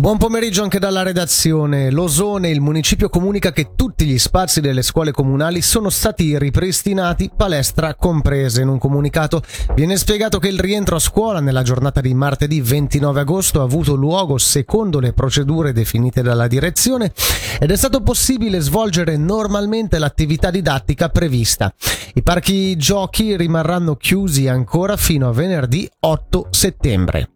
Buon pomeriggio anche dalla redazione. L'Osone, il municipio comunica che tutti gli spazi delle scuole comunali sono stati ripristinati, palestra comprese. In un comunicato viene spiegato che il rientro a scuola nella giornata di martedì 29 agosto ha avuto luogo secondo le procedure definite dalla direzione ed è stato possibile svolgere normalmente l'attività didattica prevista. I parchi giochi rimarranno chiusi ancora fino a venerdì 8 settembre.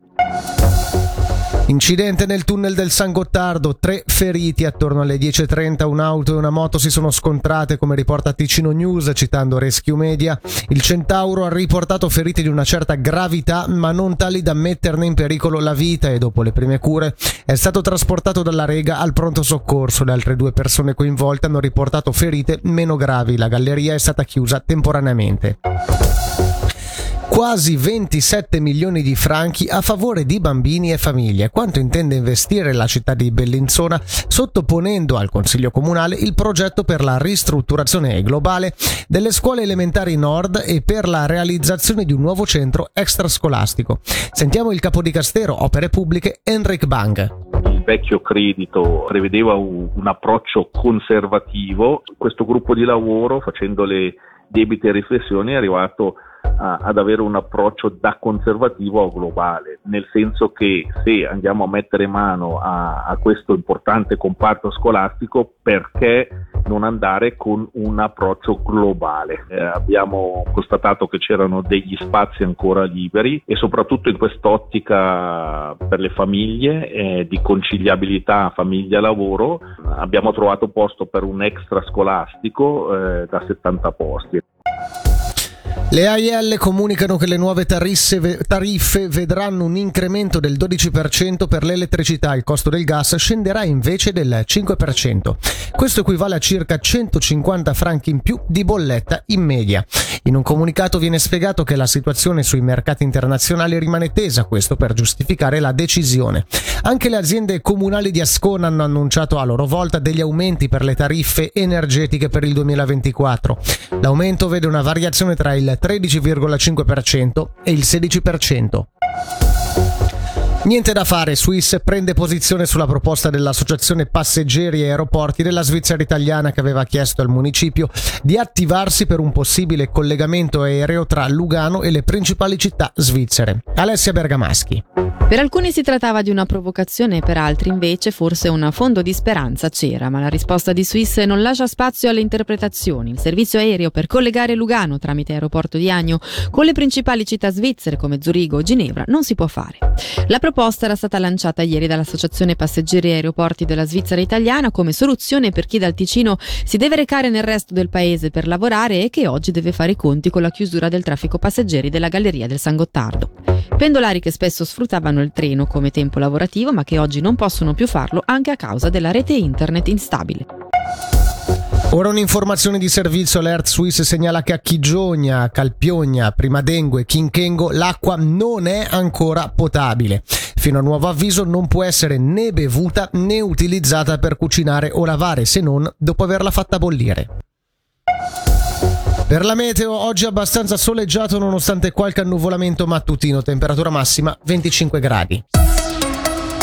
Incidente nel tunnel del San Gottardo, tre feriti attorno alle 10.30, un'auto e una moto si sono scontrate come riporta Ticino News citando Rescue Media. Il Centauro ha riportato feriti di una certa gravità ma non tali da metterne in pericolo la vita e dopo le prime cure è stato trasportato dalla Rega al pronto soccorso. Le altre due persone coinvolte hanno riportato ferite meno gravi, la galleria è stata chiusa temporaneamente quasi 27 milioni di franchi a favore di bambini e famiglie. Quanto intende investire la città di Bellinzona sottoponendo al Consiglio Comunale il progetto per la ristrutturazione globale delle scuole elementari nord e per la realizzazione di un nuovo centro extrascolastico. Sentiamo il capo di Castero Opere Pubbliche Enric Bang il vecchio credito prevedeva un, un, approccio conservativo, questo gruppo di lavoro facendo le debite riflessioni è arrivato a, ad avere un approccio da conservativo a globale, nel senso che se andiamo a mettere mano a, a questo importante comparto scolastico, perché non andare con un approccio globale? Eh, abbiamo constatato che c'erano degli spazi ancora liberi e soprattutto in quest'ottica per le famiglie eh, di conciliabilità famiglia-lavoro abbiamo trovato posto per un extra scolastico eh, da 70 posti. Le AIL comunicano che le nuove tariffe, tariffe, vedranno un incremento del 12% per l'elettricità, il costo del gas scenderà invece del 5%. Questo equivale a circa 150 franchi in più di bolletta in media. In un comunicato viene spiegato che la situazione sui mercati internazionali rimane tesa, questo per giustificare la decisione. Anche le aziende comunali di Ascona hanno annunciato a loro volta degli aumenti per le tariffe energetiche per il 2024. L'aumento vede una variazione tra il 13,5% e il 16%. Niente da fare, Swiss prende posizione sulla proposta dell'Associazione Passeggeri e Aeroporti della Svizzera italiana che aveva chiesto al municipio di attivarsi per un possibile collegamento aereo tra Lugano e le principali città svizzere. Alessia Bergamaschi. Per alcuni si trattava di una provocazione, per altri invece forse un fondo di speranza c'era, ma la risposta di Swiss non lascia spazio alle interpretazioni. Il servizio aereo per collegare Lugano tramite aeroporto di Agno con le principali città svizzere come Zurigo o Ginevra non si può fare. La proposta era stata lanciata ieri dall'Associazione Passeggeri Aeroporti della Svizzera Italiana come soluzione per chi dal Ticino si deve recare nel resto del paese per lavorare e che oggi deve fare i conti con la chiusura del traffico passeggeri della galleria del San Gottardo. Pendolari che spesso sfruttavano il treno come tempo lavorativo ma che oggi non possono più farlo anche a causa della rete internet instabile. Ora un'informazione di servizio, l'Earth Swiss segnala che a Chigionia, Calpiogna, Primadengo e Chinchengo l'acqua non è ancora potabile. Fino a nuovo avviso non può essere né bevuta né utilizzata per cucinare o lavare se non dopo averla fatta bollire. Per la meteo, oggi abbastanza soleggiato nonostante qualche annuvolamento mattutino, temperatura massima 25 gradi.